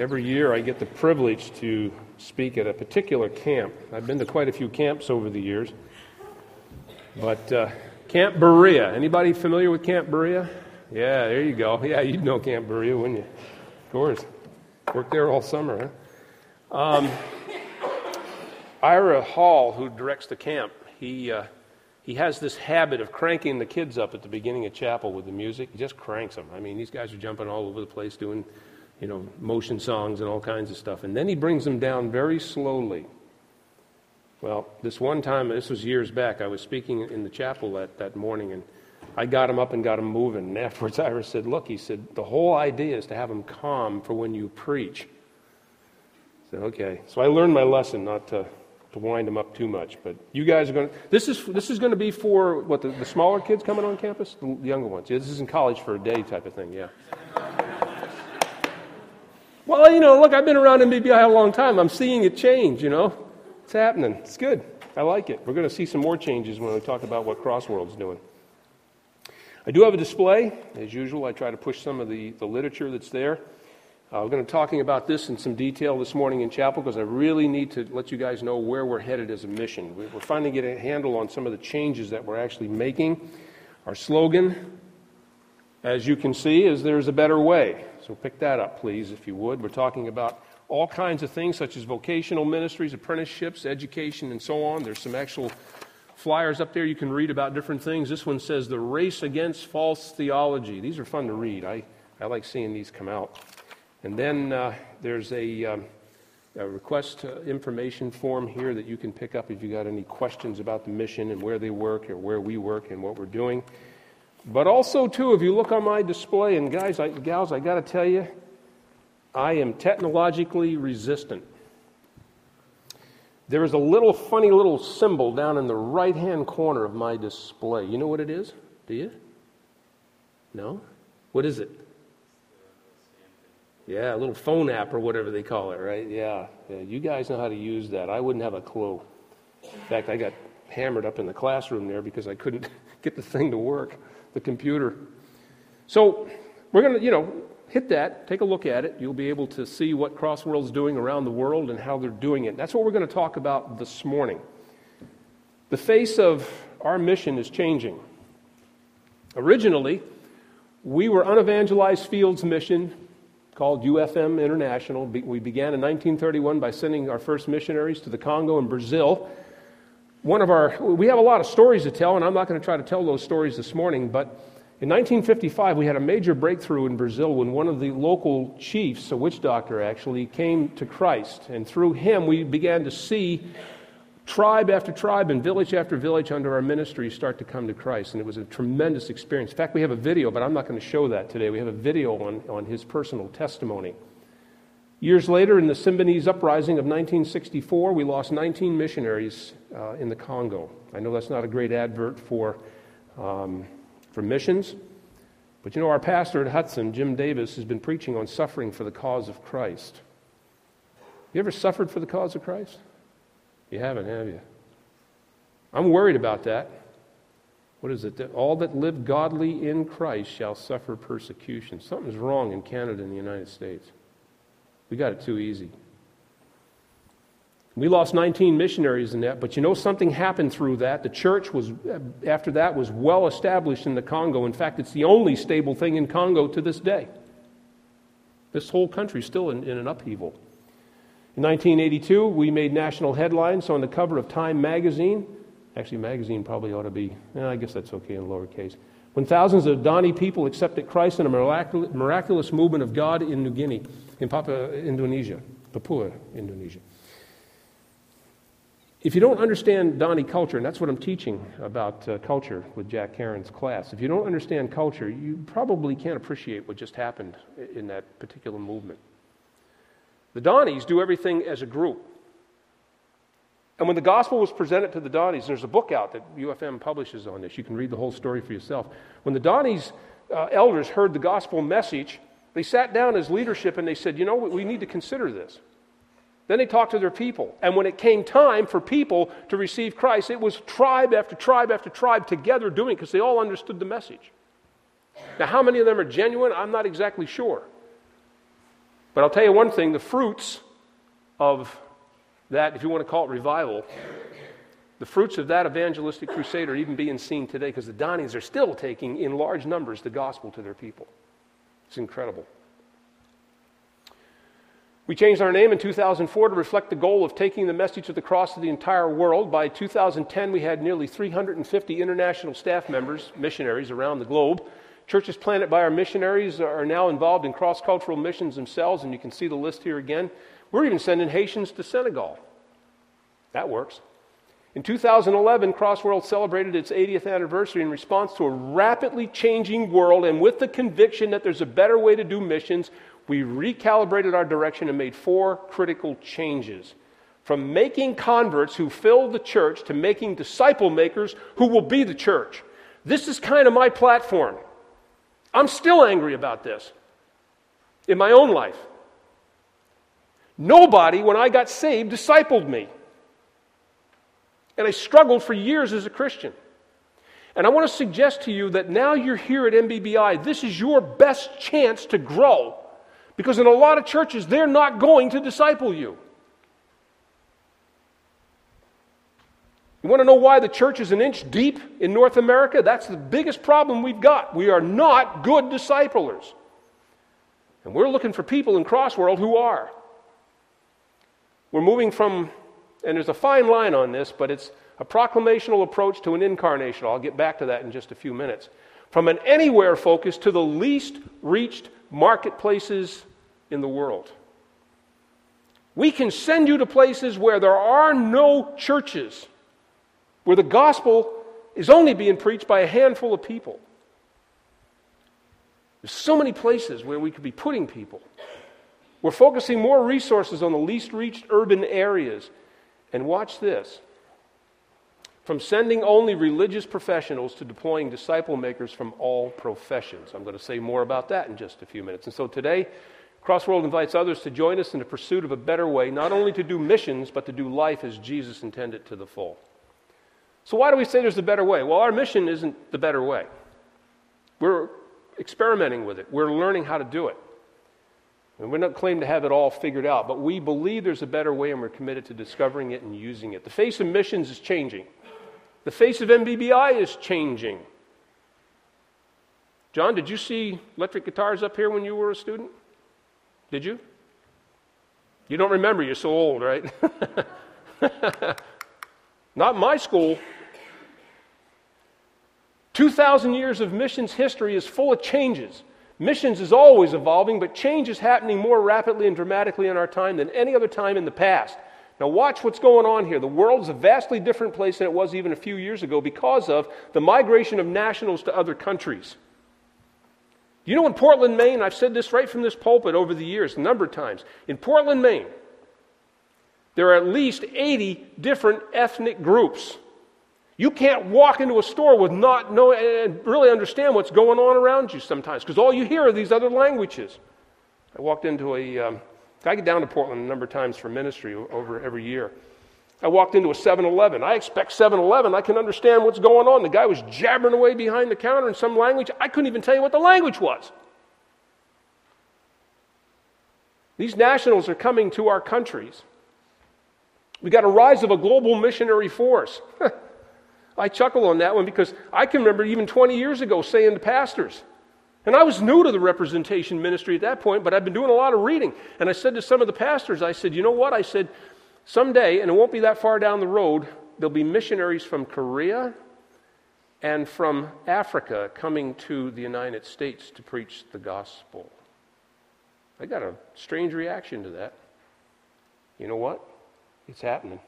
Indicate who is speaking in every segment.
Speaker 1: every year I get the privilege to speak at a particular camp. I've been to quite a few camps over the years. But uh, Camp Berea, anybody familiar with Camp Berea? Yeah, there you go. Yeah, you'd know Camp Berea, wouldn't you? Of course. Worked there all summer, huh? Um, Ira Hall, who directs the camp, he, uh, he has this habit of cranking the kids up at the beginning of chapel with the music. He just cranks them. I mean, these guys are jumping all over the place doing you know, motion songs and all kinds of stuff. And then he brings them down very slowly. Well, this one time, this was years back, I was speaking in the chapel that, that morning, and I got him up and got him moving. And afterwards, Iris said, Look, he said, the whole idea is to have him calm for when you preach. I said, Okay. So I learned my lesson not to, to wind him up too much. But you guys are going to, this is, this is going to be for what, the, the smaller kids coming on campus? The younger ones. Yeah, this is in college for a day type of thing, yeah. Well, you know, look, I've been around MBBI a long time. I'm seeing it change, you know. It's happening. It's good. I like it. We're going to see some more changes when we talk about what Crossworld's doing. I do have a display. As usual, I try to push some of the, the literature that's there. Uh, we're going to be talking about this in some detail this morning in chapel because I really need to let you guys know where we're headed as a mission. We're finally getting a handle on some of the changes that we're actually making. Our slogan, as you can see, is There's a Better Way. So pick that up, please, if you would. We're talking about all kinds of things such as vocational ministries, apprenticeships, education, and so on. There's some actual flyers up there you can read about different things. This one says The Race Against False Theology. These are fun to read. I, I like seeing these come out. And then uh, there's a, um, a request uh, information form here that you can pick up if you got any questions about the mission and where they work or where we work and what we're doing. But also, too, if you look on my display, and guys, I, gals, I got to tell you, I am technologically resistant. There is a little funny little symbol down in the right hand corner of my display. You know what it is? Do you? No? What is it? Yeah, a little phone app or whatever they call it, right? Yeah. yeah. You guys know how to use that. I wouldn't have a clue. In fact, I got hammered up in the classroom there because I couldn't get the thing to work the computer. So we're going to, you know, hit that, take a look at it. You'll be able to see what Crossworld's doing around the world and how they're doing it. That's what we're going to talk about this morning. The face of our mission is changing. Originally, we were unevangelized fields mission called UFM International. We began in 1931 by sending our first missionaries to the Congo and Brazil one of our, we have a lot of stories to tell, and I'm not going to try to tell those stories this morning, but in 1955, we had a major breakthrough in Brazil when one of the local chiefs, a witch doctor actually, came to Christ. And through him, we began to see tribe after tribe and village after village under our ministry start to come to Christ. And it was a tremendous experience. In fact, we have a video, but I'm not going to show that today. We have a video on, on his personal testimony. Years later, in the Symbionese uprising of 1964, we lost 19 missionaries uh, in the Congo. I know that's not a great advert for, um, for missions, but you know, our pastor at Hudson, Jim Davis, has been preaching on suffering for the cause of Christ. You ever suffered for the cause of Christ? You haven't, have you? I'm worried about that. What is it? That all that live godly in Christ shall suffer persecution. Something's wrong in Canada and the United States. We got it too easy. We lost 19 missionaries in that, but you know something happened through that. The church was, after that, was well established in the Congo. In fact, it's the only stable thing in Congo to this day. This whole country is still in, in an upheaval. In 1982, we made national headlines on the cover of Time magazine. Actually, magazine probably ought to be, eh, I guess that's okay in lowercase. When thousands of Dani people accepted Christ in a miraculous movement of God in New Guinea in Papua, Indonesia, Papua, Indonesia. If you don't understand Dani culture, and that's what I'm teaching about uh, culture with Jack Caron's class, if you don't understand culture, you probably can't appreciate what just happened in that particular movement. The Danis do everything as a group. And when the gospel was presented to the Danis, there's a book out that UFM publishes on this. You can read the whole story for yourself. When the Danis uh, elders heard the gospel message, they sat down as leadership and they said, you know, we need to consider this. Then they talked to their people. And when it came time for people to receive Christ, it was tribe after tribe after tribe together doing it because they all understood the message. Now, how many of them are genuine? I'm not exactly sure. But I'll tell you one thing the fruits of that, if you want to call it revival, the fruits of that evangelistic crusade are even being seen today because the Danis are still taking in large numbers the gospel to their people. It's incredible. We changed our name in 2004 to reflect the goal of taking the message of the cross to the entire world. By 2010, we had nearly 350 international staff members, missionaries around the globe. Churches planted by our missionaries are now involved in cross cultural missions themselves, and you can see the list here again. We're even sending Haitians to Senegal. That works. In 2011, Crossworld celebrated its 80th anniversary in response to a rapidly changing world and with the conviction that there's a better way to do missions, we recalibrated our direction and made four critical changes. From making converts who fill the church to making disciple makers who will be the church. This is kind of my platform. I'm still angry about this in my own life. Nobody, when I got saved, discipled me. And I struggled for years as a Christian. And I want to suggest to you that now you're here at MBBI, this is your best chance to grow. Because in a lot of churches, they're not going to disciple you. You want to know why the church is an inch deep in North America? That's the biggest problem we've got. We are not good disciplers. And we're looking for people in Crossworld who are. We're moving from, and there's a fine line on this, but it's a proclamational approach to an incarnational. I'll get back to that in just a few minutes. From an anywhere focus to the least reached marketplaces in the world. We can send you to places where there are no churches, where the gospel is only being preached by a handful of people. There's so many places where we could be putting people. We're focusing more resources on the least reached urban areas. And watch this from sending only religious professionals to deploying disciple makers from all professions. I'm going to say more about that in just a few minutes. And so today, Crossworld invites others to join us in the pursuit of a better way, not only to do missions, but to do life as Jesus intended to the full. So, why do we say there's a better way? Well, our mission isn't the better way. We're experimenting with it, we're learning how to do it. And we don't claim to have it all figured out, but we believe there's a better way and we're committed to discovering it and using it. The face of missions is changing, the face of MBBI is changing. John, did you see electric guitars up here when you were a student? Did you? You don't remember, you're so old, right? Not my school. 2,000 years of missions history is full of changes. Missions is always evolving, but change is happening more rapidly and dramatically in our time than any other time in the past. Now, watch what's going on here. The world's a vastly different place than it was even a few years ago because of the migration of nationals to other countries. You know, in Portland, Maine, I've said this right from this pulpit over the years, a number of times. In Portland, Maine, there are at least 80 different ethnic groups. You can't walk into a store with not know and really understand what's going on around you sometimes because all you hear are these other languages. I walked into a, um, I get down to Portland a number of times for ministry over every year. I walked into a 7 Eleven. I expect 7 Eleven. I can understand what's going on. The guy was jabbering away behind the counter in some language. I couldn't even tell you what the language was. These nationals are coming to our countries. We got a rise of a global missionary force. I chuckle on that one because I can remember even 20 years ago saying to pastors, and I was new to the representation ministry at that point, but I've been doing a lot of reading. And I said to some of the pastors, I said, you know what? I said, someday, and it won't be that far down the road, there'll be missionaries from Korea and from Africa coming to the United States to preach the gospel. I got a strange reaction to that. You know what? It's happening.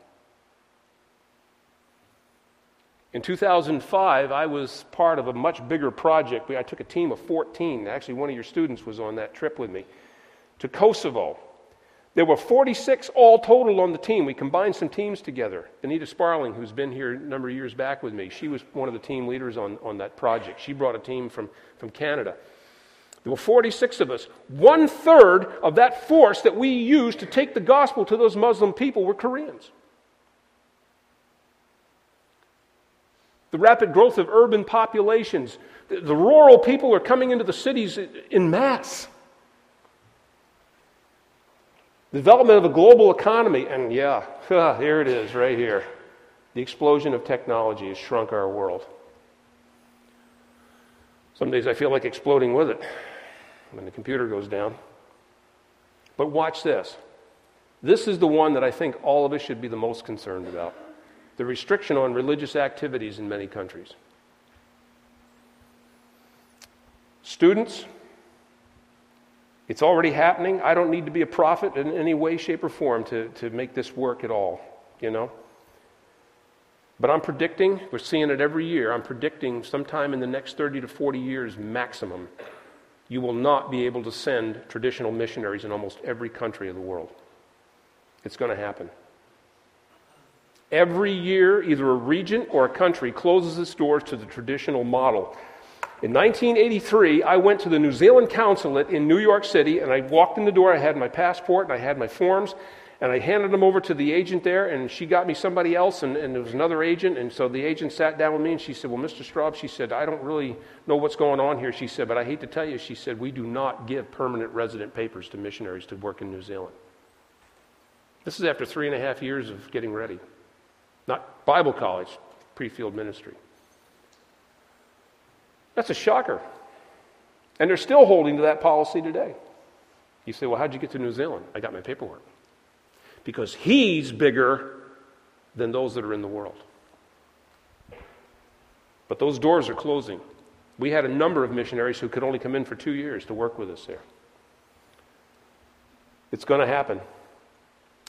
Speaker 1: In 2005, I was part of a much bigger project. I took a team of 14. Actually, one of your students was on that trip with me to Kosovo. There were 46 all total on the team. We combined some teams together. Anita Sparling, who's been here a number of years back with me, she was one of the team leaders on, on that project. She brought a team from, from Canada. There were 46 of us. One third of that force that we used to take the gospel to those Muslim people were Koreans. The rapid growth of urban populations. The, the rural people are coming into the cities in mass. The development of a global economy, and yeah, here it is right here. The explosion of technology has shrunk our world. Some days I feel like exploding with it when the computer goes down. But watch this. This is the one that I think all of us should be the most concerned about the restriction on religious activities in many countries. Students, it's already happening. I don't need to be a prophet in any way, shape, or form to, to make this work at all, you know? But I'm predicting, we're seeing it every year, I'm predicting sometime in the next 30 to 40 years maximum, you will not be able to send traditional missionaries in almost every country of the world. It's going to happen. Every year, either a region or a country closes its doors to the traditional model. In 1983, I went to the New Zealand consulate in New York City and I walked in the door. I had my passport and I had my forms and I handed them over to the agent there and she got me somebody else and, and there was another agent. And so the agent sat down with me and she said, Well, Mr. Straub, she said, I don't really know what's going on here. She said, But I hate to tell you, she said, we do not give permanent resident papers to missionaries to work in New Zealand. This is after three and a half years of getting ready. Not Bible college, pre field ministry. That's a shocker. And they're still holding to that policy today. You say, well, how'd you get to New Zealand? I got my paperwork. Because he's bigger than those that are in the world. But those doors are closing. We had a number of missionaries who could only come in for two years to work with us there. It's going to happen.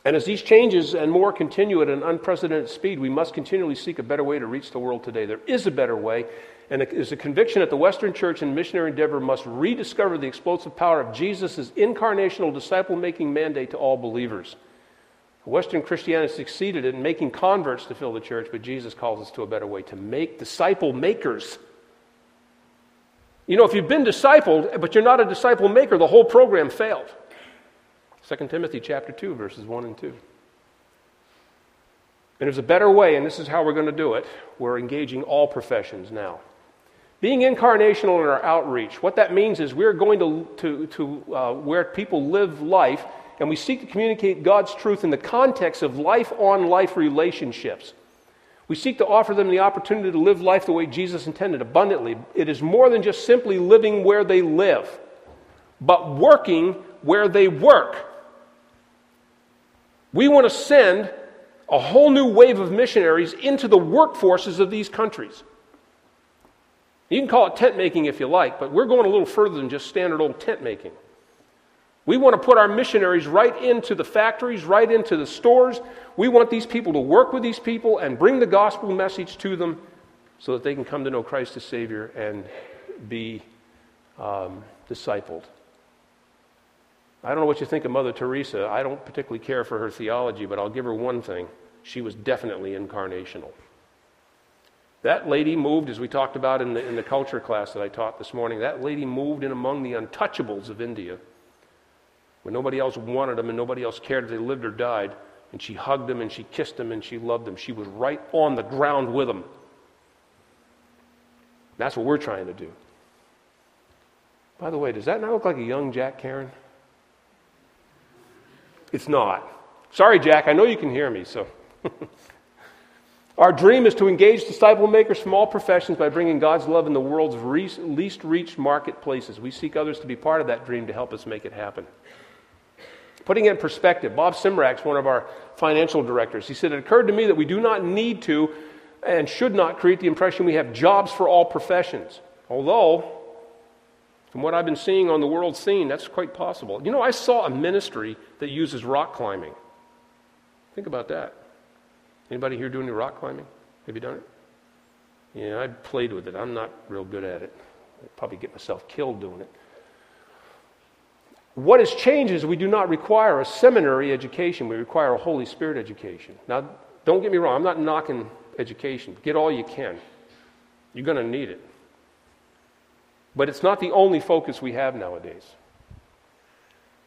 Speaker 1: And as these changes and more continue at an unprecedented speed, we must continually seek a better way to reach the world today. There is a better way, and it is a conviction that the Western Church and missionary endeavor must rediscover the explosive power of Jesus' incarnational disciple making mandate to all believers. Western Christianity succeeded in making converts to fill the church, but Jesus calls us to a better way to make disciple makers. You know, if you've been discipled, but you're not a disciple maker, the whole program failed. 2 Timothy chapter 2 verses 1 and 2. And there's a better way, and this is how we're going to do it. We're engaging all professions now. Being incarnational in our outreach, what that means is we're going to, to, to uh, where people live life, and we seek to communicate God's truth in the context of life on life relationships. We seek to offer them the opportunity to live life the way Jesus intended, abundantly. It is more than just simply living where they live, but working where they work. We want to send a whole new wave of missionaries into the workforces of these countries. You can call it tent making if you like, but we're going a little further than just standard old tent making. We want to put our missionaries right into the factories, right into the stores. We want these people to work with these people and bring the gospel message to them so that they can come to know Christ as Savior and be um, discipled. I don't know what you think of Mother Teresa. I don't particularly care for her theology, but I'll give her one thing. She was definitely incarnational. That lady moved, as we talked about in the, in the culture class that I taught this morning, that lady moved in among the untouchables of India when nobody else wanted them and nobody else cared if they lived or died. And she hugged them and she kissed them and she loved them. She was right on the ground with them. That's what we're trying to do. By the way, does that not look like a young Jack Karen? It's not. Sorry, Jack, I know you can hear me, so. Our dream is to engage disciple makers from all professions by bringing God's love in the world's least reached marketplaces. We seek others to be part of that dream to help us make it happen. Putting it in perspective, Bob Simrak's one of our financial directors. He said, It occurred to me that we do not need to and should not create the impression we have jobs for all professions. Although, from what I've been seeing on the world scene, that's quite possible. You know, I saw a ministry that uses rock climbing. Think about that. Anybody here doing any rock climbing? Have you done it? Yeah, I played with it. I'm not real good at it. I'd probably get myself killed doing it. What has changed is we do not require a seminary education, we require a Holy Spirit education. Now, don't get me wrong, I'm not knocking education. Get all you can. You're going to need it. But it's not the only focus we have nowadays.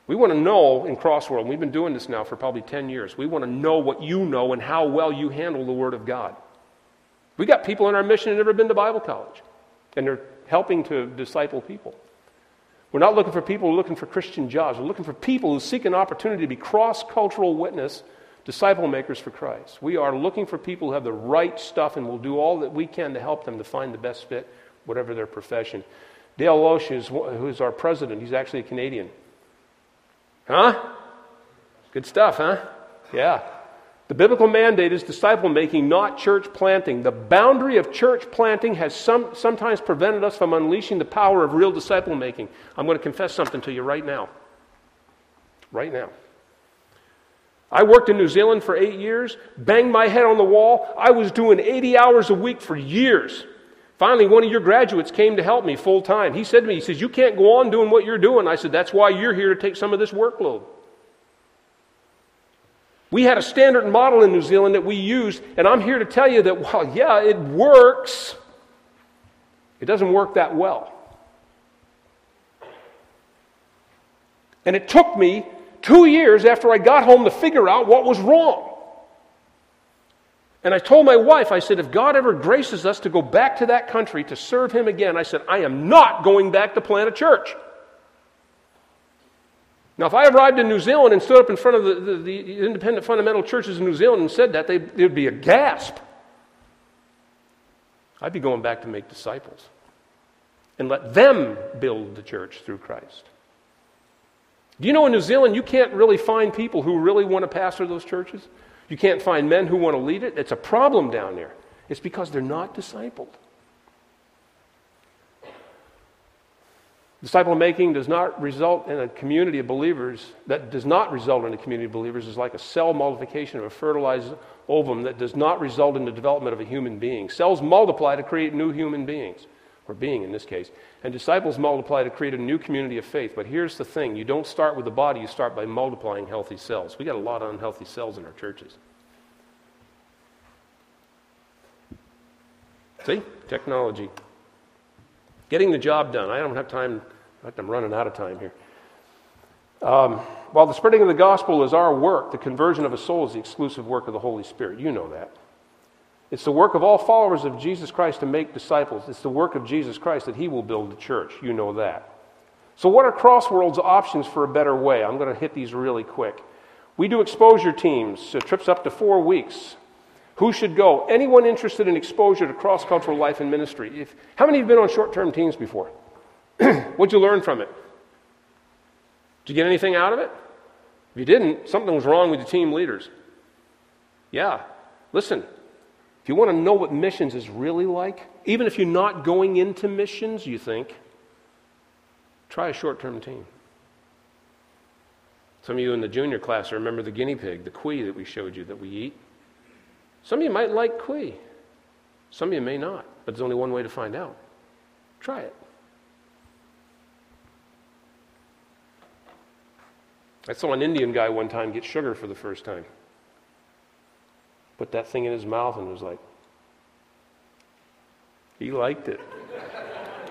Speaker 1: We want to know in Crossworld, and we've been doing this now for probably 10 years, we want to know what you know and how well you handle the Word of God. We got people in our mission who have never been to Bible college, and they're helping to disciple people. We're not looking for people who are looking for Christian jobs. We're looking for people who seek an opportunity to be cross cultural witness, disciple makers for Christ. We are looking for people who have the right stuff and will do all that we can to help them to find the best fit, whatever their profession. Dale Losch is who's our president. He's actually a Canadian. Huh? Good stuff, huh? Yeah. The biblical mandate is disciple making, not church planting. The boundary of church planting has some, sometimes prevented us from unleashing the power of real disciple making. I'm going to confess something to you right now. Right now. I worked in New Zealand for eight years, banged my head on the wall. I was doing 80 hours a week for years. Finally, one of your graduates came to help me full time. He said to me, He says, You can't go on doing what you're doing. I said, That's why you're here to take some of this workload. We had a standard model in New Zealand that we used, and I'm here to tell you that while, yeah, it works, it doesn't work that well. And it took me two years after I got home to figure out what was wrong. And I told my wife, I said, if God ever graces us to go back to that country to serve Him again, I said, I am not going back to plant a church. Now, if I arrived in New Zealand and stood up in front of the, the, the independent fundamental churches in New Zealand and said that, it would be a gasp. I'd be going back to make disciples and let them build the church through Christ. Do you know in New Zealand you can't really find people who really want to pastor those churches? You can't find men who want to lead it. It's a problem down there. It's because they're not discipled. Disciple making does not result in a community of believers, that does not result in a community of believers, is like a cell multiplication of a fertilized ovum that does not result in the development of a human being. Cells multiply to create new human beings, or being in this case. And disciples multiply to create a new community of faith. But here's the thing you don't start with the body, you start by multiplying healthy cells. We got a lot of unhealthy cells in our churches. See? Technology. Getting the job done. I don't have time. I'm running out of time here. Um, while the spreading of the gospel is our work, the conversion of a soul is the exclusive work of the Holy Spirit. You know that. It's the work of all followers of Jesus Christ to make disciples. It's the work of Jesus Christ that He will build the church. You know that. So, what are Crossworld's options for a better way? I'm going to hit these really quick. We do exposure teams, so trips up to four weeks. Who should go? Anyone interested in exposure to cross cultural life and ministry. If, how many have been on short term teams before? What'd you learn from it? Did you get anything out of it? If you didn't, something was wrong with the team leaders. Yeah. Listen, if you want to know what missions is really like, even if you're not going into missions, you think, try a short term team. Some of you in the junior class remember the guinea pig, the cuy that we showed you that we eat. Some of you might like cuy. Some of you may not, but there's only one way to find out. Try it. I saw an Indian guy one time get sugar for the first time. Put that thing in his mouth and was like, he liked it.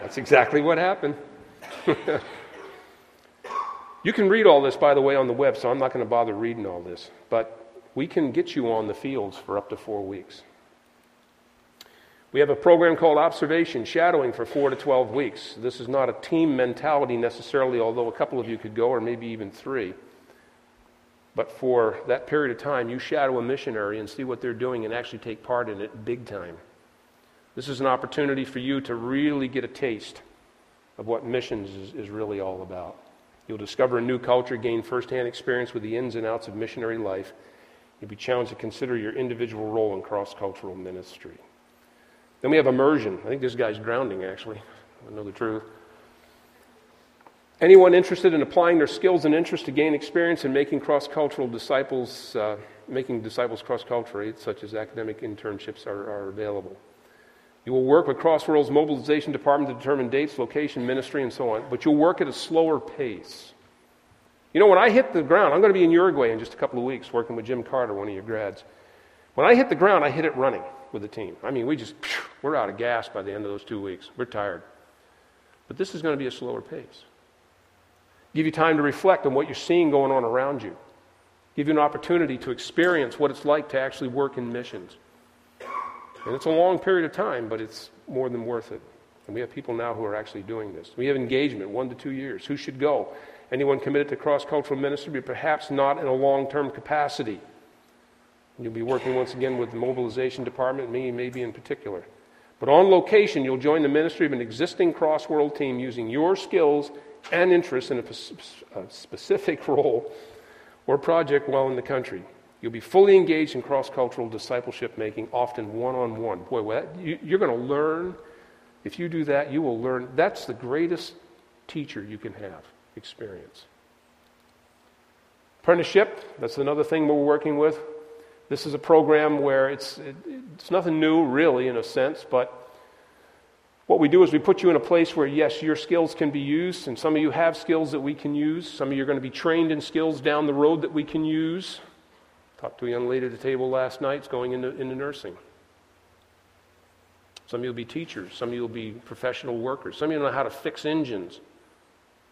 Speaker 1: That's exactly what happened. you can read all this, by the way, on the web, so I'm not going to bother reading all this. But we can get you on the fields for up to four weeks. We have a program called Observation, shadowing for four to 12 weeks. This is not a team mentality necessarily, although a couple of you could go, or maybe even three. But for that period of time, you shadow a missionary and see what they're doing and actually take part in it big time. This is an opportunity for you to really get a taste of what missions is, is really all about. You'll discover a new culture, gain firsthand experience with the ins and outs of missionary life, You'll be challenged to consider your individual role in cross cultural ministry. Then we have immersion. I think this guy's drowning, actually. I know the truth. Anyone interested in applying their skills and interests to gain experience in making cross cultural disciples, uh, making disciples cross culturally, such as academic internships, are, are available. You will work with Crossworld's mobilization department to determine dates, location, ministry, and so on, but you'll work at a slower pace. You know, when I hit the ground, I'm going to be in Uruguay in just a couple of weeks working with Jim Carter, one of your grads. When I hit the ground, I hit it running with the team. I mean, we just, we're out of gas by the end of those two weeks. We're tired. But this is going to be a slower pace. Give you time to reflect on what you're seeing going on around you. Give you an opportunity to experience what it's like to actually work in missions. And it's a long period of time, but it's more than worth it. And we have people now who are actually doing this. We have engagement, one to two years. Who should go? Anyone committed to cross cultural ministry, but perhaps not in a long term capacity. You'll be working once again with the mobilization department, me maybe in particular. But on location, you'll join the ministry of an existing Crossworld team using your skills and interests in a, a uh, specific role or project while in the country. You'll be fully engaged in cross cultural discipleship making, often one on one. Boy, well, you, you're going to learn. If you do that, you will learn. That's the greatest teacher you can have experience. Apprenticeship, that's another thing we're working with. This is a program where it's, it, it's nothing new, really, in a sense, but what we do is we put you in a place where, yes, your skills can be used, and some of you have skills that we can use. Some of you are going to be trained in skills down the road that we can use. Talked to a young lady at the table last night, it's going into, into nursing. Some of you will be teachers. Some of you will be professional workers. Some of you know how to fix engines.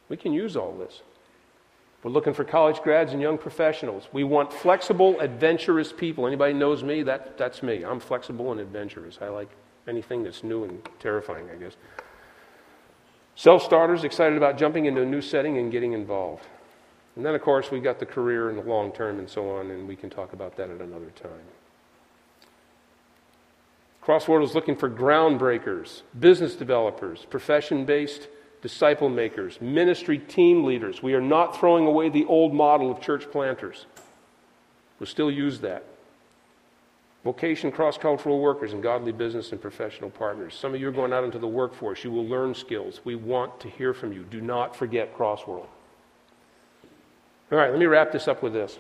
Speaker 1: We can use all this. We're looking for college grads and young professionals. We want flexible, adventurous people. Anybody knows me? That, that's me. I'm flexible and adventurous. I like anything that's new and terrifying, I guess. Self starters, excited about jumping into a new setting and getting involved. And then, of course, we got the career and the long term and so on, and we can talk about that at another time. Crossworld is looking for groundbreakers, business developers, profession based disciple makers, ministry team leaders. We are not throwing away the old model of church planters. We'll still use that vocation cross cultural workers and godly business and professional partners. Some of you are going out into the workforce. You will learn skills. We want to hear from you. Do not forget Crossworld. All right, let me wrap this up with this.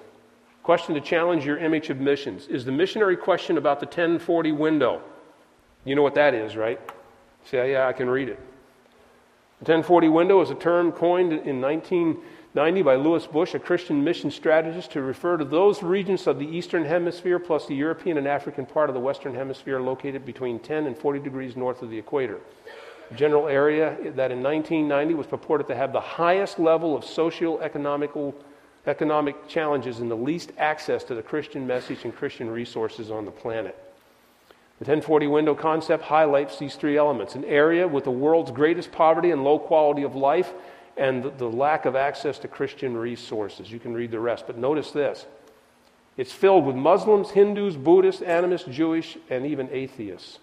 Speaker 1: Question to challenge your image of missions. Is the missionary question about the 1040 window? You know what that is, right? Say, yeah, I can read it. The 1040 window is a term coined in 19. 90 by Luis Bush, a Christian mission strategist, to refer to those regions of the Eastern Hemisphere plus the European and African part of the Western Hemisphere located between 10 and 40 degrees north of the equator. General area that in 1990 was purported to have the highest level of socio-economical economic challenges and the least access to the Christian message and Christian resources on the planet. The 1040 window concept highlights these three elements an area with the world's greatest poverty and low quality of life and the, lack of access to Christian resources. You can read the rest. But notice this it's filled with Muslims, Hindus, Buddhists, animists, Jewish, and even atheists.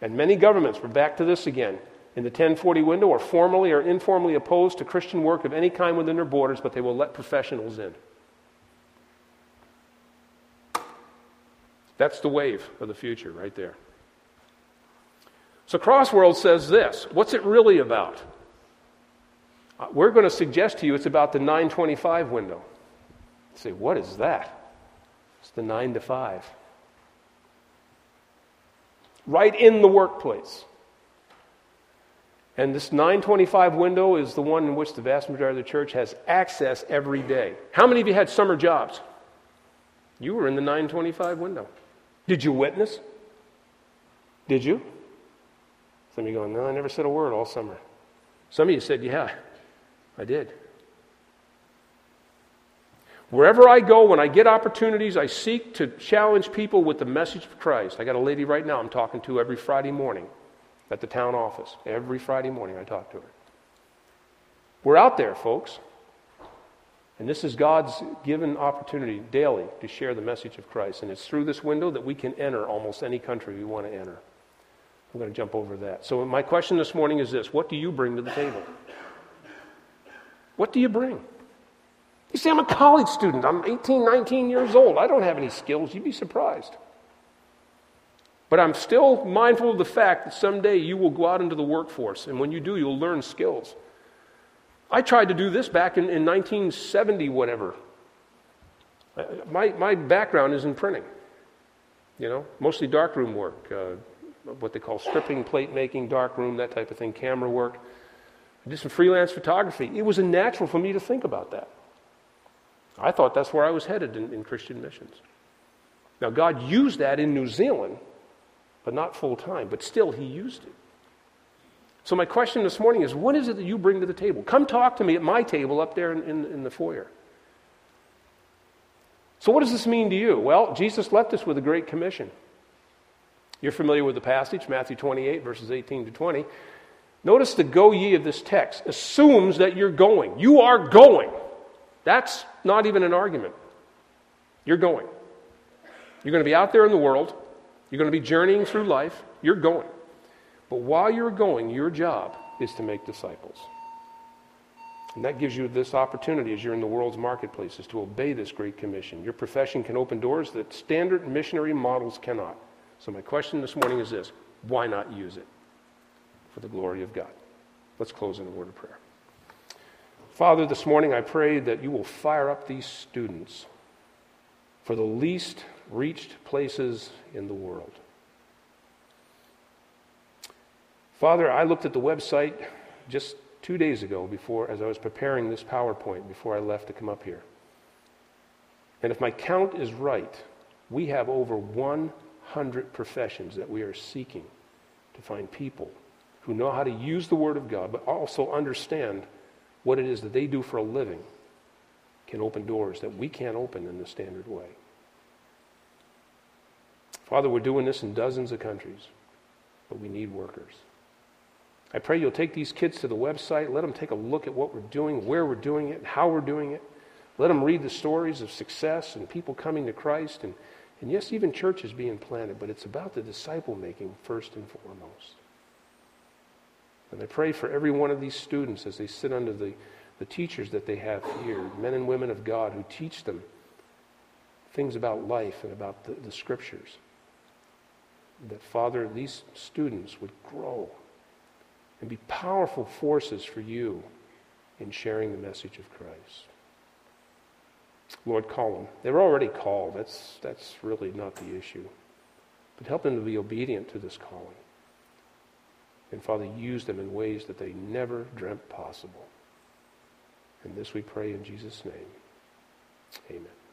Speaker 1: And many governments, we're back to this again, in the 1040 window are formally or informally opposed to Christian work of any kind within their borders, but they will let professionals in. That's the wave of the future right there. So Crossworld says this what's it really about? Uh, we're going to suggest to you it's about the 925 window. You say, what is that? It's the 9 to 5. Right in the workplace. And this 925 window is the one in which the vast majority of the church has access every day. How many of you had summer jobs? You were in the 925 window. Did you witness? Did you? Some of you going, no, I never said a word all summer. Some of you said, yeah, I did. Wherever I go, when I get opportunities, I seek to challenge people with the message of Christ. I got a lady right now I'm talking to every Friday morning at the town office. Every Friday morning I talk to her. We're out there, folks. And this is God's given opportunity daily to share the message of Christ. And it's through this window that we can enter almost any country we want to enter. I'm going to jump over that. So, my question this morning is this What do you bring to the table? What do you bring? You say, I'm a college student. I'm 18, 19 years old. I don't have any skills. You'd be surprised. But I'm still mindful of the fact that someday you will go out into the workforce, and when you do, you'll learn skills. I tried to do this back in, in 1970, whatever. My, my background is in printing, you know, mostly darkroom work, uh, what they call stripping, plate making, darkroom, that type of thing, camera work. I did some freelance photography. It was natural for me to think about that. I thought that's where I was headed in, in Christian missions. Now, God used that in New Zealand, but not full time, but still, He used it. So, my question this morning is what is it that you bring to the table? Come talk to me at my table up there in, in, in the foyer. So, what does this mean to you? Well, Jesus left us with a great commission. You're familiar with the passage, Matthew 28, verses 18 to 20. Notice the go ye of this text assumes that you're going. You are going. That's not even an argument. You're going. You're going to be out there in the world. You're going to be journeying through life. You're going. But while you're going, your job is to make disciples. And that gives you this opportunity as you're in the world's marketplaces to obey this great commission. Your profession can open doors that standard missionary models cannot. So, my question this morning is this why not use it for the glory of God? Let's close in a word of prayer. Father, this morning I pray that you will fire up these students for the least reached places in the world. Father, I looked at the website just two days ago before, as I was preparing this PowerPoint before I left to come up here. And if my count is right, we have over 100 professions that we are seeking to find people who know how to use the Word of God, but also understand what it is that they do for a living can open doors that we can't open in the standard way. Father, we're doing this in dozens of countries, but we need workers. I pray you'll take these kids to the website, let them take a look at what we're doing, where we're doing it, how we're doing it. Let them read the stories of success and people coming to Christ, and, and yes, even churches being planted, but it's about the disciple making first and foremost. And I pray for every one of these students as they sit under the, the teachers that they have here, men and women of God who teach them things about life and about the, the scriptures. That, Father, these students would grow and be powerful forces for you in sharing the message of Christ. Lord, call them. They're already called. That's, that's really not the issue. But help them to be obedient to this calling. And Father, use them in ways that they never dreamt possible. And this we pray in Jesus' name. Amen.